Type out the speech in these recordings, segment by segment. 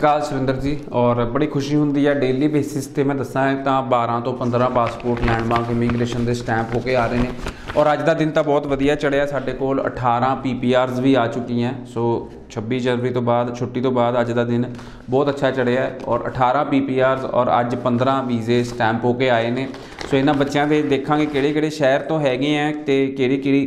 ਕਾਲ ਸੁਰਿੰਦਰ ਜੀ, ਔਰ ਬੜੀ ਖੁਸ਼ੀ ਹੁੰਦੀ ਹੈ ਡੇਲੀ ਬੇਸਿਸ ਤੇ ਮੈਂ ਦੱਸਾਂ ਤਾਂ 12 ਤੋਂ 15 ਪਾਸਪੋਰਟ ਲੈਂਡਮਾਰਕ ਇਮੀਗ੍ਰੇਸ਼ਨ ਦੇ ਸਟੈਂਪ ਹੋ ਕੇ ਆ ਰਹੇ ਨੇ। ਔਰ ਅੱਜ ਦਾ ਦਿਨ ਤਾਂ ਬਹੁਤ ਵਧੀਆ ਚੜਿਆ, ਸਾਡੇ ਕੋਲ 18 ਪੀਪੀਆਰਸ ਵੀ ਆ ਚੁੱਕੀਆਂ ਸੋ 26 ਜਨਵਰੀ ਤੋਂ ਬਾਅਦ, ਛੁੱਟੀ ਤੋਂ ਬਾਅਦ ਅੱਜ ਦਾ ਦਿਨ ਬਹੁਤ ਅੱਛਾ ਚੜਿਆ ਹੈ। ਔਰ 18 ਪੀਪੀਆਰਸ ਔਰ ਅੱਜ 15 ਵੀਜ਼ੇ ਸਟੈਂਪ ਹੋ ਕੇ ਆਏ ਨੇ। ਸੋ ਇਹਨਾਂ ਬੱਚਿਆਂ ਦੇ ਦੇਖਾਂਗੇ ਕਿਹੜੇ ਕਿਹੜੇ ਸ਼ਹਿਰ ਤੋਂ ਹੈਗੇ ਆ ਤੇ ਕਿਹੜੀ ਕਿਹੜੀ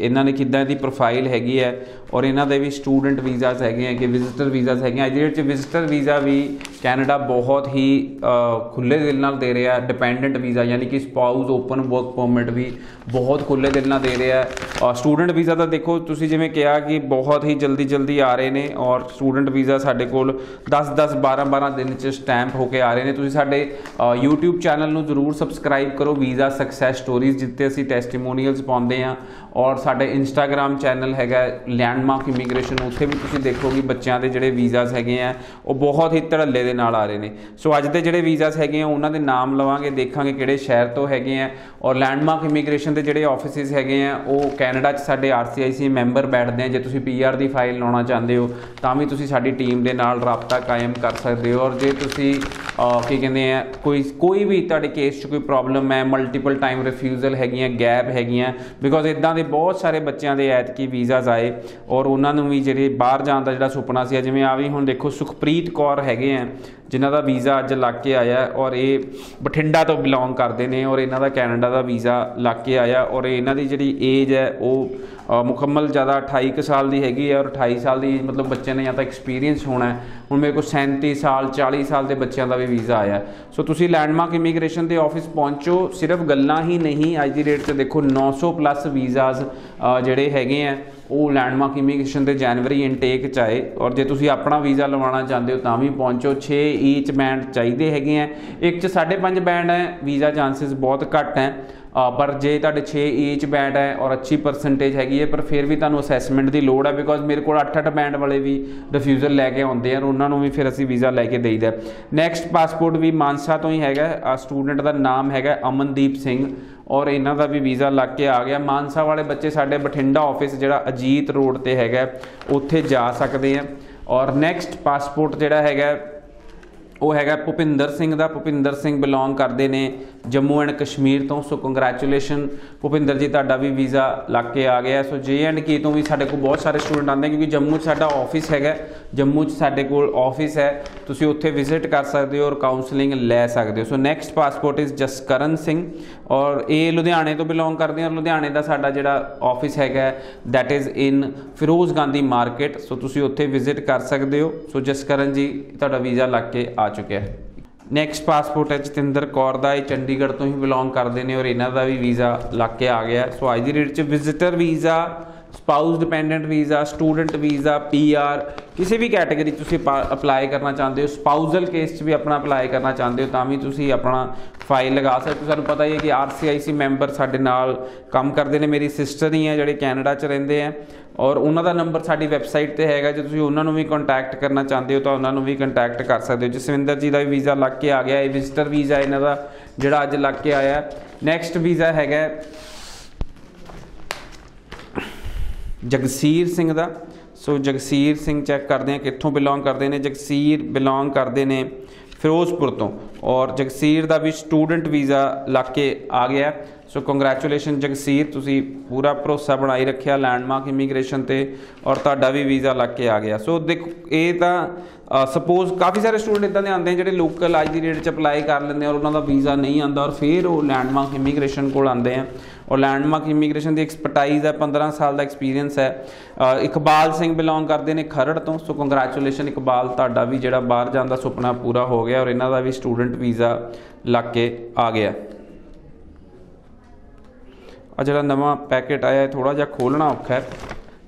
ਇਹਨਾਂ ਨੇ ਕਿੱਦਾਂ ਦੀ ਪ੍ਰੋਫਾਈਲ ਹੈਗੀ ਹੈ ਔਰ ਇਹਨਾਂ ਦੇ ਵੀ ਸਟੂਡੈਂਟ ਵੀਜ਼ਾਸ ਹੈਗੇ ਆ ਕਿ ਵਿਜ਼ਿਟਰ ਵੀਜ਼ਾਸ ਹੈਗੇ ਆ ਅੱਜ ਦੇ ਵਿੱਚ ਵਿਜ਼ਿਟਰ ਵੀਜ਼ਾ ਵੀ ਕੈਨੇਡਾ ਬਹੁਤ ਹੀ ਅ, ਖੁੱਲੇ ਦਿਲ ਨਾਲ ਦੇ ਰਿਹਾ ਡਿਪੈਂਡੈਂਟ ਵੀਜ਼ਾ ਯਾਨੀ ਕਿ ਸਪਾਊਸ ਓਪਨ ਵਰਕ ਪਰਮਿਟ ਵੀ ਬਹੁਤ ਖੁੱਲੇ ਦਿਲ ਨਾਲ ਦੇ ਰਿਹਾ। ਔਰ ਸਟੂਡੈਂਟ ਵੀਜ਼ਾ ਤਾਂ ਦੇਖੋ ਤੁਸੀਂ ਜਿਵੇਂ ਕਿਹਾ ਕਿ ਬਹੁਤ ਹੀ ਜਲਦੀ ਜਲਦੀ ਆ ਰਹੇ ਨੇ ਔਰ ਸਟੂਡੈਂਟ ਵੀਜ਼ਾ ਸਾਡੇ ਕੋਲ 10 10 12 12 ਦਿਨ ਚ ਸਟੈਂਪ ਹੋ ਕੇ ਆ ਰਹੇ ਨੇ। ਤੁਸੀਂ ਸਾਡੇ ਅ, YouTube ਚੈਨਲ ਨੂੰ ਜ਼ਰੂਰ ਸਬਸਕ੍ਰਾਈਬ ਕਰੋ। ਵੀਜ਼ਾ ਸਕਸੈਸ ਸਟੋਰੀਜ਼ ਜਿੱਤੇ ਅਸੀਂ ਟੈਸਟੀਮੋਨੀਅਲਸ ਪਾਉਂਦੇ ਆ ਔਰ ਸਾਡੇ ਇੰਸਟਾਗ੍ਰam ਚੈਨਲ ਹੈਗਾ ਲੈਂਡਮਾਰਕ ਇਮੀਗ੍ਰੇਸ਼ਨ ਉੱਥੇ ਵੀ ਤੁਸੀਂ ਦੇਖੋਗੇ ਬੱਚਿਆਂ ਦੇ ਜਿਹੜੇ ਵੀਜ਼ਾਸ ਹੈਗੇ ਆ ਉਹ ਬਹੁਤ ਹੀ ਧੜੱਲੇ ਦੇ ਨਾਲ ਆ ਰਹੇ ਨੇ। ਸੋ ਅੱਜ ਦੇ ਜਿਹੜੇ ਵੀਜ਼ਾਸ ਹੈਗੇ ਆ ਉਹਨਾਂ ਦੇ ਨਾਮ ਲਵਾਂਗੇ ਦੇਖਾਂਗੇ ਕਿਹੜੇ ਸ਼ਹਿਰ ਤੋਂ ਹੈਗੇ ਆ। ਔਰ ਲੈਂਡਮਾਰਕ ਇਮੀਗ੍ਰੇਸ਼ਨ ਦੇ ਜਿਹੜੇ ਆਫਿਸਿਸ ਹੈਗੇ ਆ ਉਹ ਕੈਨੇਡਾ 'ਚ ਸਾਡੇ ਆਰਸੀਆਈਸੀ ਮੈਂਬਰ ਬੈਠਦੇ ਆ। ਜੇ ਤੁਸੀਂ ਪੀਆਰ ਦੀ ਫਾਈਲ ਲਾਉਣਾ ਚਾਹੁੰਦੇ ਹੋ ਤਾਂ ਵੀ ਤੁਸੀਂ ਸਾਡੀ ਟੀਮ ਦੇ ਨਾਲ ਰਾਬਤਾ ਕਾਇਮ ਕਰ ਸਕਦੇ ਹੋ। ਔਰ ਜੇ ਤੁਸੀਂ ਅਹ, ਕੀ ਕਹਿੰਦੇ ਆ ਕੋਈ ਕੋਈ ਵੀ ਤੁਹਾਡੇ ਕੇਸ 'ਚ ਕੋਈ ਪ੍ਰੋਬਲਮ ਹੈ ਮਲਟੀਪਲ ਟਾਈਮ ਰਿਫਿਊਜ਼ਲ ਹੈਗੀਆਂ ਗੈਪ ਹੈਗੀਆਂ ਬਿਕੋਜ਼ ਇਦਾਂ ਦੇ ਬਹੁਤ ਸਾਰੇ ਬੱਚਿਆਂ ਦੇ ਐਤਕੀ ਵੀਜ਼ਾਸ ਆਏ ਔਰ ਉਹਨਾਂ ਨੂੰ ਵੀ ਜਿਹੜੇ ਬਾਹਰ ਜਾਣ ਦਾ ਜਿਹੜਾ ਸੁਪਨਾ ਸੀ ਜਿਵੇਂ ਆ ਵੀ ਹੁਣ ਦੇਖੋ ਸੁਖਪ੍ਰੀਤ ਕੌਰ ਹੈਗੇ ਆ ਜਿਨ੍ਹਾਂ ਦਾ ਵੀਜ਼ਾ ਅੱਜ ਲੱਗ ਕੇ ਆਇਆ ਹੈ ਔਰ ਇਹ ਬਠਿੰਡਾ ਤੋਂ ਬਿਲੋਂਗ ਕਰਦੇ ਨੇ ਔਰ ਇਹਨਾਂ ਦਾ ਕੈਨੇਡਾ ਦਾ ਵੀਜ਼ਾ ਲੱਗ ਕੇ ਆਇਆ ਔਰ ਇਹਨਾਂ ਦੀ ਜਿਹੜੀ ਏਜ ਹੈ ਉਹ ਅ, ਮੁਕੰਮਲ ਜ਼ਿਆਦਾ 28 ਕੁ ਸਾਲ ਦੀ ਹੈਗੀ ਹੈ ਔਰ 28 ਸਾਲ ਦੀ ਮਤਲਬ ਬੱਚੇ ਨੇ ਜਾਂ ਤਾਂ ਐਕਸਪੀਰੀਅੰਸ ਹੋਣਾ ਹੈ। ਹੁਣ ਮੇਰੇ ਕੋਲ 37 ਸਾਲ 40 ਸਾਲ ਦੇ ਬੱਚਿਆਂ ਦਾ ਵੀ ਵੀਜ਼ਾ ਆਇਆ ਹੈ। ਸੋ ਤੁਸੀਂ ਲੈਂਡਮਾਰਕ ਇਮੀਗ੍ਰੇਸ਼ਨ ਦੇ ਆਫਿਸ ਪਹੁੰਚੋ ਸਿਰਫ ਗੱਲਾਂ ਹੀ ਨਹੀਂ ਅੱਜ ਦੀ ਡੇਟ 'ਚ ਦੇਖੋ 900 ਪਲੱਸ ਵੀਜ਼ਾਸ ਜਿਹੜੇ ਹੈਗੇ ਆ ਉਹ ਲੈਂਡਮਾਰਕ ਇਮੀਗ੍ਰੇਸ਼ਨ ਦੇ ਜਨਵਰੀ ਇਨਟੇਕ ਚ ਆਏ। ਔਰ ਜੇ ਤੁਸੀਂ ਆਪਣਾ ਵੀਜ਼ਾ ਲਵਾਉਣਾ ਚਾਹੁੰਦੇ ਹੋ ਤਾਂ ਵੀ ਪਹੁੰਚੋ। 6 ਈਚ ਬੈਂਡ ਚਾਹੀਦੇ ਹੈਗੇ ਆ ਇੱਕ ਚ 5.5 ਬੈਂਡ ਹੈ ਵੀਜ਼ਾ ਚਾਂਸਸ ਬਹੁਤ ਘੱਟ ਹੈ। ਅ, ਪਰ ਜੇ ਤੁਹਾਡੇ 6 ਈਚ ਬੈਂਡ ਹੈ ਔਰ ਅੱਛੀ ਪਰਸੈਂਟੇਜ ਹੈਗੀ ਹੈ, ਪਰ ਫਿਰ ਵੀ ਤੁਹਾਨੂੰ ਅਸੈਸਮੈਂਟ ਦੀ ਲੋੜ ਹੈ ਬਿਕੋਜ਼ ਮੇਰੇ ਕੋਲ 8-8 ਬੈਂਡ ਵਾਲੇ ਵੀ ਰਿਫਿਊਜ਼ਲ ਲੈ ਕੇ ਆਉਂਦੇ ਆ ਉਹਨਾਂ ਨੂੰ ਵੀ ਫਿਰ ਅਸੀਂ ਵੀਜ਼ਾ ਲੈ ਕੇ ਦੇਈਦਾ ਨੈਕਸਟ ਪਾਸਪੋਰਟ ਵੀ ਮਾਨਸਾ ਤੋਂ ਹੀ ਹੈਗਾ ਸਟੂਡੈਂਟ ਦਾ ਨਾਮ ਹੈਗਾ ਅਮਨਦੀਪ ਸਿੰਘ ਔਰ ਇਹਨਾਂ ਦਾ ਵੀ ਵੀਜ਼ਾ ਲੱਗ ਕੇ ਆ ਗਿਆ। ਮਾਨਸਾ ਵਾਲੇ ਬੱਚੇ ਸਾਡੇ ਬਠਿੰਡਾ ਆਫਿਸ ਜਿਹੜਾ ਅਜੀਤ ਰੋਡ ਤੇ ਹੈਗਾ ਉੱਥੇ ਜਾ ਸਕਦੇ ਆ ਔਰ ਨੈਕਸਟ ਪਾਸਪੋਰਟ ਜਿਹੜਾ ਹੈਗਾ ਉਹ ਹੈਗਾ ਭੁਪਿੰਦਰ ਸਿੰਘ ਦਾ। ਭੁਪਿੰਦਰ ਸਿੰਘ ਬਿਲੋਂਗ ਕਰਦੇ ਨੇ ਜੰਮੂ ਐਂਡ ਕਸ਼ਮੀਰ ਤੋਂ। ਸੋ ਕੰਗ੍ਰੈਚੁਲੇਸ਼ਨ ਭੁਪਿੰਦਰ ਜੀ, ਤੁਹਾਡਾ ਵੀ ਵੀਜ਼ਾ ਲੱਗ ਕੇ ਆ ਗਿਆ। ਸੋ ਜੇ ਐਂਡ ਕੇ ਤੋਂ ਵੀ ਸਾਡੇ ਕੋਲ ਬਹੁਤ ਸਾਰੇ ਸਟੂਡੈਂਟ ਆਉਂਦੇ ਕਿਉਂਕਿ ਜੰਮੂ 'ਚ ਸਾਡਾ ਆਫਿਸ ਹੈਗਾ। ਜੰਮੂ 'ਚ ਸਾਡੇ ਕੋਲ ਆਫਿਸ ਹੈ। ਤੁਸੀਂ ਉੱਥੇ ਵਿਜ਼ਿਟ ਕਰ ਸਕਦੇ ਹੋ ਔਰ ਕਾਉਂਸਲਿੰਗ ਲੈ ਸਕਦੇ ਹੋ। So next passport is Jaskaran Singh ਔਰ ਇਹ ਲੁਧਿਆਣੇ ਤੋਂ ਬਿਲੋਂਗ ਕਰਦੇ ਆ। ਲੁਧਿਆਣੇ ਦਾ ਸਾਡਾ ਜਿਹੜਾ ਆਫਿਸ ਹੈਗਾ that is in Feroze Gandhi market so ਤੁਸੀਂ ਉੱਥੇ ਵਿਜ਼ਿਟ ਕਰ ਸਕਦੇ ਹੋ। ਸੋ ਜਸਕਰਨ ਜੀ, ਤੁਹਾਡਾ ਵੀਜ਼ਾ ਲੱਗ ਕੇ ਆ ਚੁੱਕਿਆ ਹੈ। ਨੈਕਸਟ ਪਾਸਪੋਰਟ ਹੈ ਜਤਿੰਦਰ ਕੌਰ ਦਾ, ਇਹ ਚੰਡੀਗੜ੍ਹ ਤੋਂ ਹੀ ਬਿਲੋਂਗ ਕਰਦੇ ਨੇ ਔਰ ਇਹਨਾਂ ਦਾ ਵੀ ਵੀਜ਼ਾ ਲੱਗ ਕੇ ਆ ਗਿਆ ਸੋ ਅੱਜ ਦੀ ਡੇਟ 'ਚ visitor visa spouse dependent visa student visa PR ਕਿਸੇ ਵੀ ਕੈਟਾਗਰੀ ਤੁਸੀਂ ਅਪਲਾਈ ਕਰਨਾ ਚਾਹੁੰਦੇ ਹੋ ਸਪਾਊਸਲ ਕੇਸ 'ਚ ਵੀ ਆਪਣਾ ਅਪਲਾਈ ਕਰਨਾ ਚਾਹੁੰਦੇ ਹੋ, ਤਾਂ ਵੀ ਤੁਸੀਂ ਆਪਣਾ ਫਾਈਲ ਲਗਾ ਸਕਦੇ ਹੋ। ਤੁਹਾਨੂੰ ਪਤਾ ਹੀ ਹੈ ਕਿ ਆਰਸੀਆਈਸੀ ਮੈਂਬਰ ਸਾਡੇ ਨਾਲ ਕੰਮ ਕਰਦੇ ਨੇ, ਮੇਰੀ ਸਿਸਟਰ ਹੀ ਹੈ ਜਿਹੜੇ ਕੈਨੇਡਾ 'ਚ ਰਹਿੰਦੇ ਆ ਔਰ ਉਹਨਾਂ ਦਾ ਨੰਬਰ ਸਾਡੀ ਵੈਬਸਾਈਟ ਤੇ ਹੈਗਾ, ਜੇ ਤੁਸੀਂ ਉਹਨਾਂ ਨੂੰ ਵੀ ਕੰਟੈਕਟ ਕਰਨਾ ਚਾਹੁੰਦੇ ਹੋ ਤਾਂ ਉਹਨਾਂ ਨੂੰ ਵੀ ਕੰਟੈਕਟ ਕਰ ਸਕਦੇ ਹੋ। ਜਸਵਿੰਦਰ ਜੀ ਦਾ ਵੀ ਵੀਜ਼ਾ ਲੱਗ ਕੇ ਆ ਗਿਆ, ਇਹ ਵਿਜ਼ਟਰ ਵੀਜ਼ਾ ਇਹਨਾਂ ਦਾ ਜਿਹੜਾ ਅੱਜ ਲੱਗ ਕੇ ਆਇਆ। ਨੈਕਸਟ ਵੀਜ਼ਾ ਹੈਗਾ ਜਗਸੀਰ ਸਿੰਘ ਦਾ। ਸੋ ਜਗਸੀਰ ਸਿੰਘ ਚੈੱਕ ਕਰਦੇ ਆ ਕਿੱਥੋਂ ਬਿਲੋਂਗ ਕਰਦੇ ਨੇ। ਜਗਸੀਰ ਬਿਲੋਂਗ ਕਰਦੇ ਨੇ ਫਿਰੋਜ਼ਪੁਰ ਤੋਂ। ਔਰ ਜਗਸੀਰ ਦਾ ਵੀ ਸਟੂਡੈਂਟ ਵੀਜ਼ਾ ਲੱਗ ਕੇ ਆ ਗਿਆ। ਸੋ ਕੰਗ੍ਰੈਚੁਲੇਸ਼ਨ ਜਗਸੀਰ, ਤੁਸੀਂ ਪੂਰਾ ਭਰੋਸਾ ਬਣਾਈ ਰੱਖਿਆ ਲੈਂਡਮਾਰਕ ਇਮੀਗ੍ਰੇਸ਼ਨ ਤੇ ਔਰ ਤੁਹਾਡਾ ਵੀ ਵੀਜ਼ਾ ਲੱਗ ਕੇ ਆ ਗਿਆ। ਸੋ ਦੇਖੋ, ਇਹ ਤਾਂ ਸਪੋਜ਼ ਕਾਫੀ ਸਾਰੇ ਸਟੂਡੈਂਟ ਇਦਾਂ ਦੇ ਆਉਂਦੇ ਆ ਜਿਹੜੇ ਲੋਕਲ ਅੱਜ ਦੀ ਡੇਟ 'ਚ ਅਪਲਾਈ ਕਰ ਲੈਂਦੇ ਆ ਔਰ ਉਹਨਾਂ ਦਾ ਵੀਜ਼ਾ ਨਹੀਂ ਆਉਂਦਾ ਔਰ ਫਿਰ ਉਹ ਲੈਂਡਮਾਰਕ ਇਮੀਗ੍ਰੇਸ਼ਨ ਕੋਲ ਆਉਂਦੇ ਆ। ਔਰ ਲੈਂਡਮਾਰਕ ਇਮੀਗ੍ਰੇਸ਼ਨ ਦੀ ਐਕਸਪਰਟਾਈਜ਼ ਹੈ 15 ਸਾਲ ਦਾ ਐਕਸਪੀਰੀਅੰਸ ਹੈ। ਅ, ਇਕਬਾਲ ਸਿੰਘ ਬਿਲੋਂਗ ਕਰਦੇ ਨੇ ਖਰੜ ਤੋਂ ਸੋ ਕੰਗ੍ਰੈਚੁਲੇਸ਼ਨ ਇਕਬਾਲ ਤੁਹਾਡਾ ਵੀ ਜਿਹੜਾ ਬਾਹਰ ਜਾਣ ਦਾ ਸੁਪਨਾ ਪੂਰਾ ਹੋ ਗਿਆ ਔਰ ਇਹਨਾਂ ਦਾ ਵੀ ਸਟੂਡੈਂਟ ਵੀਜ਼ਾ ਲੱਗ ਕੇ ਆ ਗਿਆ। ਆ ਜਿਹੜਾ ਨਵਾਂ ਪੈਕੇਟ ਆਇਆ ਹੈ ਥੋੜਾ ਜਿਹਾ ਖੋਲਣਾ ਔਖਾ ਹੈ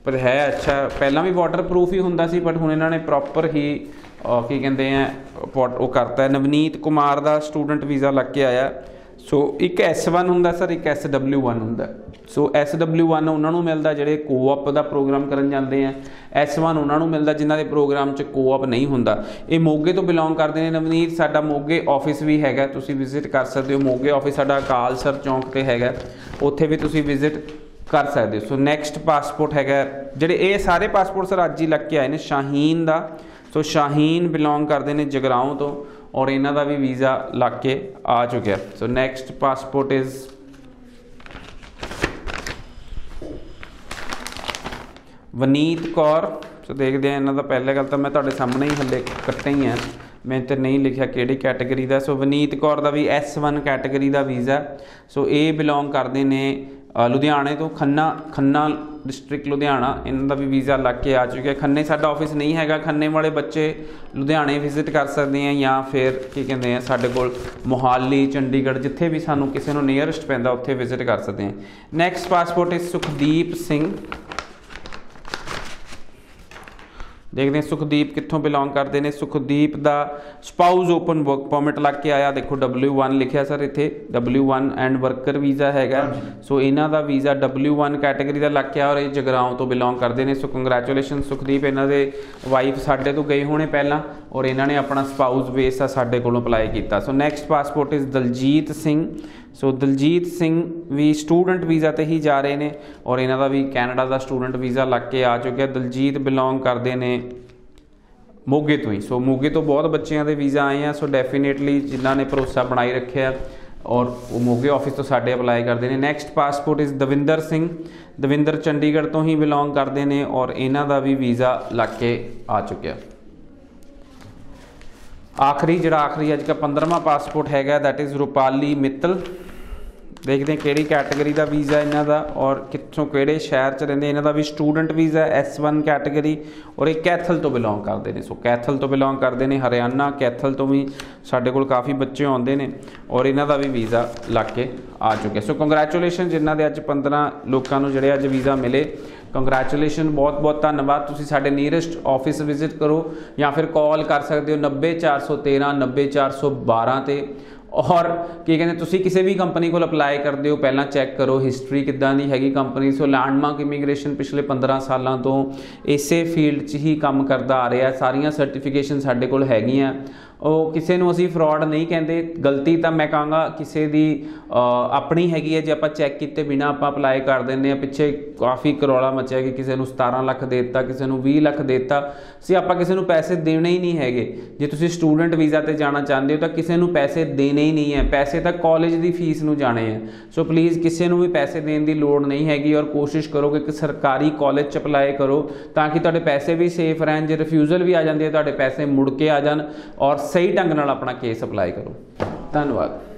ਪਰ ਹੈ ਅੱਛਾ। ਪਹਿਲਾਂ ਵੀ ਵਾਟਰਪ੍ਰੂਫ ਹੀ ਹੁੰਦਾ ਸੀ ਬਟ ਹੁਣ ਇਹਨਾਂ ਨੇ ਪ੍ਰੋਪਰ ਹੀ ਅਹ, ਕੀ ਕਹਿੰਦੇ ਆ ਪੋਟ- ਉਹ ਕਰਤਾ ਹੈ। ਨਵਨੀਤ ਕੁਮਾਰ ਦਾ ਸਟੂਡੈਂਟ ਵੀਜ਼ਾ ਲੱਗ ਕੇ ਆਇਆ। ਸੋ ਇੱਕ S1 ਹੁੰਦਾ ਸਰ ਇੱਕ SW1 ਹੁੰਦਾ। ਸੋ SW1 ਉਹਨਾਂ ਨੂੰ ਮਿਲਦਾ, ਜਿਹੜੇ ਕੋਆਪ ਦਾ ਪ੍ਰੋਗਰਾਮ ਕਰਨ ਜਾਂਦੇ ਆ। S1 ਉਹਨਾਂ ਨੂੰ ਮਿਲਦਾ, ਜਿਨ੍ਹਾਂ ਦੇ ਪ੍ਰੋਗਰਾਮ 'ਚ ਕੋਆਪ ਨਹੀਂ ਹੁੰਦਾ। ਇਹ ਮੋਗੇ ਤੋਂ ਬਿਲੋਂਗ ਕਰਦੇ ਨੇ। ਨਵਨੀਤ, ਸਾਡਾ ਮੋਗੇ ਆਫਿਸ ਵੀ ਹੈਗਾ। ਤੁਸੀਂ ਵਿਜ਼ਿਟ ਕਰ ਸਕਦੇ ਹੋ। ਮੋਗੇ ਆਫਿਸ ਸਾਡਾ ਅਕਾਲ ਸਰ ਚੌਂਕ ਤੇ ਹੈਗਾ। ਉੱਥੇ ਵੀ ਤੁਸੀਂ ਵਿਜ਼ਿਟ ਕਰ ਸਕਦੇ ਹੋ। ਸੋ ਨੈਕਸਟ ਪਾਸਪੋਰਟ ਹੈਗਾ। ਜਿਹੜੇ ਇਹ ਸਾਰੇ ਪਾਸਪੋਰਟ ਸਰ ਅੱਜ ਹੀ ਲੱਗ ਕੇ ਆਏ ਨੇ। ਸ਼ਾਹੀਨ ਦਾ। ਸੋ ਸ਼ਾਹੀਨ ਬਿਲੋਂਗ ਕਰਦੇ ਨੇ ਜਗਰਾਉਂ ਤੋਂ। ਔਰ ਇਹਨਾਂ ਦਾ ਵੀ ਵੀਜ਼ਾ ਲੱਗ ਕੇ ਆ ਚੁੱਕਿਆ। So next passport is Vaneet Kaur so ਦੇਖਦੇ ਆ ਇਹਨਾਂ ਦਾ ਪਹਿਲੇ ਗੱਲ ਤਾਂ ਮੈਂ ਤੁਹਾਡੇ ਸਾਹਮਣੇ ਹੀ ਹੱਲੇ ਕੱਟੇ ਹੀ ਆ। ਮੈਂ ਤੇ ਨਹੀਂ ਲਿਖਿਆ ਕਿਹੜੀ ਕੈਟਾਗਰੀ ਦਾ। ਸੋ ਵਨੀਤ ਕੌਰ ਦਾ ਵੀ S1 ਕੈਟਾਗਰੀ ਦਾ ਵੀਜ਼ਾ। ਸੋ ਇਹ ਬਿਲੋਂਗ ਕਰਦੇ ਨੇ ਅ, ਲੁਧਿਆਣੇ ਤੋਂ ਖੰਨਾ ਖੰਨਾ ਡਿਸਟ੍ਰਿਕਟ ਲੁਧਿਆਣਾ, ਇਹਨਾਂ ਦਾ ਵੀ ਵੀਜ਼ਾ ਲੱਗ ਕੇ ਆ ਚੁੱਕਿਆ। ਖੰਨੇ ਸਾਡਾ ਆਫਿਸ ਨਹੀਂ ਹੈਗਾ, ਖੰਨੇ ਵਾਲੇ ਬੱਚੇ ਲੁਧਿਆਣੇ ਵਿਜ਼ਿਟ ਕਰ ਸਕਦੇ ਆ ਜਾਂ ਫਿਰ ਕੀ ਕਹਿੰਦੇ ਆ, ਸਾਡੇ ਕੋਲ ਮੋਹਾਲੀ, ਚੰਡੀਗੜ੍ਹ ਜਿੱਥੇ ਵੀ ਸਾਨੂੰ ਕਿਸੇ ਨੂੰ ਨੀਅਰੈਸਟ ਪੈਂਦਾ, ਉੱਥੇ ਵਿਜ਼ਿਟ ਕਰ ਸਕਦੇ ਆ। Next passport is Sukhdeep Singh ਦੇਖਦੇ ਹਾਂ ਸੁਖਦੀਪ ਕਿੱਥੋਂ ਬਿਲੋਂਗ ਕਰਦੇ ਨੇ। ਸੁਖਦੀਪ ਦਾ ਸਪਾਊਸ ਓਪਨ ਵਰਕ ਪਰਮਿਟ ਲੱਗ ਕੇ ਆਇਆ। ਦੇਖੋ W1 ਲਿਖਿਆ ਸਰ ਇੱਥੇ। W1 ਐਂਡ ਵਰਕਰ ਵੀਜ਼ਾ ਹੈਗਾ। ਸੋ ਇਹਨਾਂ ਦਾ ਵੀਜ਼ਾ W1 ਕੈਟਾਗਰੀ ਦਾ ਲੱਗ ਕੇ ਆ ਔਰ ਇਹ ਜਗਰਾਉਂ ਤੋਂ ਬਿਲੋਂਗ ਕਰਦੇ ਨੇ। ਸੋ ਕੰਗ੍ਰੈਚੁਲੇਸ਼ਨ ਸੁਖਦੀਪ ਇਹਨਾਂ ਦੇ ਵਾਈਫ ਸਾਡੇ ਤੋਂ ਗਏ ਹੋਣੇ ਪਹਿਲਾਂ ਔਰ ਇਹਨਾਂ ਨੇ ਆਪਣਾ ਸਪਾਊਸ ਬੇਸ ਆ ਸਾਡੇ ਕੋਲੋਂ ਅਪਲਾਈ ਕੀਤਾ। So next passport is Daljit Singh. So Daljit Singh we student visa ਤੇ ਹੀ ਜਾ ਰਹੇ ਨੇ ਔਰ ਇਹਨਾਂ ਦਾ ਵੀ ਕੈਨੇਡਾ ਦਾ ਸਟੂਡੈਂਟ ਵੀਜ਼ਾ ਲੱਗ ਕੇ ਆ ਚੁੱਕਿਆ। ਦਲਜੀਤ ਬਿਲੋਂਗ ਕਰਦੇ ਨੇ। ਮੋਗੇ ਤੋਂ ਹੀ। ਸੋ ਮੋਗੇ ਤੋਂ ਬਹੁਤ ਬੱਚਿਆਂ ਦੇ ਵੀਜ਼ਾ ਆਏ ਆ। ਸੋ ਡੈਫੀਨੇਟਲੀ ਜਿਨ੍ਹਾਂ ਨੇ ਭਰੋਸਾ ਬਣਾਈ ਰੱਖਿਆ ਔਰ ਉਹ ਮੋਗੇ ਆਫਿਸ ਤੋਂ ਸਾਡੇ ਅਪਲਾਈ ਕਰਦੇ ਨੇ। Next passport is Davinder Singh. Davinder Chandigarh ਤੋਂ ਹੀ ਬਿਲੋਂਗ ਕਰਦੇ ਨੇ ਔਰ ਇਹਨਾਂ ਦਾ ਵੀ ਵੀਜ਼ਾ ਲੱਗ ਕੇ ਆ ਚੁੱਕਿਆ। ਆਖਰੀ, ਜਿਹੜਾ ਆਖਰੀ ਅੱਜ ਦਾ 15ਵਾਂ ਪਾਸਪੋਰਟ ਹੈਗਾ ਦੈਟ ਇਜ਼ ਰੂਪਾਲੀ ਮਿੱਤਲ। ਦੇਖਦੇ ਹਾਂ ਕਿਹੜੀ ਕੈਟਾਗਰੀ ਦਾ ਵੀਜ਼ਾ ਇਹਨਾਂ ਦਾ ਔਰ ਕਿੱਥੋਂ ਕਿਹੜੇ ਸ਼ਹਿਰ ਚ ਰਹਿੰਦੇ, ਇਹਨਾਂ ਦਾ ਵੀ ਸਟੂਡੈਂਟ ਵੀਜ਼ਾ S1 ਕੈਟਾਗਰੀ ਔਰ ਇਹ ਕੈਥਲ ਤੋਂ ਬਿਲੋਂਗ ਕਰਦੇ ਨੇ। ਸੋ ਕੈਥਲ ਤੋਂ ਬਿਲੋਂਗ ਕਰਦੇ ਨੇ, ਹਰਿਆਣਾ ਕੈਥਲ ਤੋਂ ਵੀ ਸਾਡੇ ਕੋਲ ਕਾਫੀ ਬੱਚੇ ਆਉਂਦੇ ਨੇ ਔਰ ਇਹਨਾਂ ਦਾ ਵੀ ਵੀਜ਼ਾ ਲੱਗ ਕੇ ਆ ਚੁੱਕਿਆ। ਸੋ ਕੰਗ੍ਰੈਚੁਲੇਸ਼ਨ ਜਿਨ੍ਹਾਂ ਦੇ ਅੱਜ 15 ਲੋਕਾਂ ਨੂੰ ਜਿਹੜੇ ਅੱਜ ਵੀਜ਼ਾ ਮਿਲੇ। ਕੰਗ੍ਰੈਚੁਲੇਸ਼ਨ ਬਹੁਤ ਬਹੁਤ ਧੰਨਵਾਦ। ਤੁਸੀਂ ਸਾਡੇ ਨੀਅਰੈਸਟ ਆਫਿਸ ਵਿਜ਼ਿਟ ਕਰੋ ਜਾਂ ਫਿਰ ਕਾਲ ਕਰ ਸਕਦੇ ਹੋ 90413 90412 ਤੇ। ਔਰ ਕੀ ਕਹਿੰਦੇ ਤੁਸੀਂ ਕਿਸੇ ਵੀ ਕੰਪਨੀ ਕੋਲ ਅਪਲਾਈ ਕਰਦੇ ਹੋ ਪਹਿਲਾਂ ਚੈੱਕ ਕਰੋ ਹਿਸਟਰੀ ਕਿੱਦਾਂ ਦੀ ਹੈਗੀ ਕੰਪਨੀ ਸੋ ਲੈਂਡਮਾਰਕ ਇਮੀਗ੍ਰੇਸ਼ਨ ਪਿਛਲੇ 15 ਸਾਲਾਂ ਤੋਂ ਇਸੇ ਫੀਲਡ 'ਚ ਹੀ ਕੰਮ ਕਰਦਾ ਆ ਰਿਹਾ ਸਾਰੀਆਂ ਸਰਟੀਫਿਕੇਸ਼ਨ ਸਾਡੇ ਕੋਲ ਹੈਗੀਆਂ। ਉਹ ਕਿਸੇ ਨੂੰ ਅਸੀਂ ਫਰਾਡ ਨਹੀਂ ਕਹਿੰਦੇ ਗਲਤੀ ਤਾਂ ਮੈਂ ਕਹਾਂਗਾ ਕਿਸੇ ਦੀ ਅ, ਆਪਣੀ ਹੈਗੀ ਹੈ ਜੇ ਆਪਾਂ ਚੈੱਕ ਕੀਤੇ ਬਿਨਾ ਆਪਾਂ ਅਪਲਾਈ ਕਰ ਦਿੰਦੇ ਆ ਪਿੱਛੇ ਕਾਫੀ ਕਰੋਲਾ ਮਚਿਆ ਕਿ ਕਿਸੇ ਨੂੰ 17 ਲੱਖ ਦੇ ਦਿੱਤਾ ਕਿਸੇ ਨੂੰ 20 ਲੱਖ ਦੇ ਦਿੱਤਾ ਸੀ ਆਪਾਂ ਕਿਸੇ ਨੂੰ ਪੈਸੇ ਦੇਣੇ ਹੀ ਨਹੀਂ ਹੈਗੇ। ਜੇ ਤੁਸੀਂ ਸਟੂਡੈਂਟ ਵੀਜ਼ਾ ਤੇ ਜਾਣਾ ਚਾਹੁੰਦੇ ਹੋ ਤਾਂ ਕਿਸੇ ਨੂੰ ਪੈਸੇ ਦੇਣੇ ਹੀ ਨਹੀਂ ਹੈ। ਪੈਸੇ ਤਾਂ ਕਾਲਜ ਦੀ ਫੀਸ ਨੂੰ ਜਾਣੇ ਹੈ। ਸੋ ਪਲੀਜ਼ ਕਿਸੇ ਨੂੰ ਵੀ ਪੈਸੇ ਦੇਣ ਦੀ ਲੋੜ ਨਹੀਂ ਹੈਗੀ ਔਰ ਕੋਸ਼ਿਸ਼ ਕਰੋ ਕਿ ਇੱਕ ਸਰਕਾਰੀ ਕਾਲਜ ਚ ਅਪਲਾਈ ਕਰੋ ਤਾਂ ਕਿ ਤੁਹਾਡੇ ਪੈਸੇ ਵੀ ਸੇਫ ਰਹਿਣ। ਜੇ ਰਿਫਿਊਜ਼ਲ ਵੀ ਆ ਜਾਂਦੀ ਹੈ, ਤੁਹਾਡੇ ਪੈਸੇ ਮੁੜ ਕੇ ਆ ਜਾਣ ਔਰ ਸਹੀ ਢੰਗ ਨਾਲ ਆਪਣਾ ਕੇਸ ਅਪਲਾਈ ਕਰੋ। ਧੰਨਵਾਦ।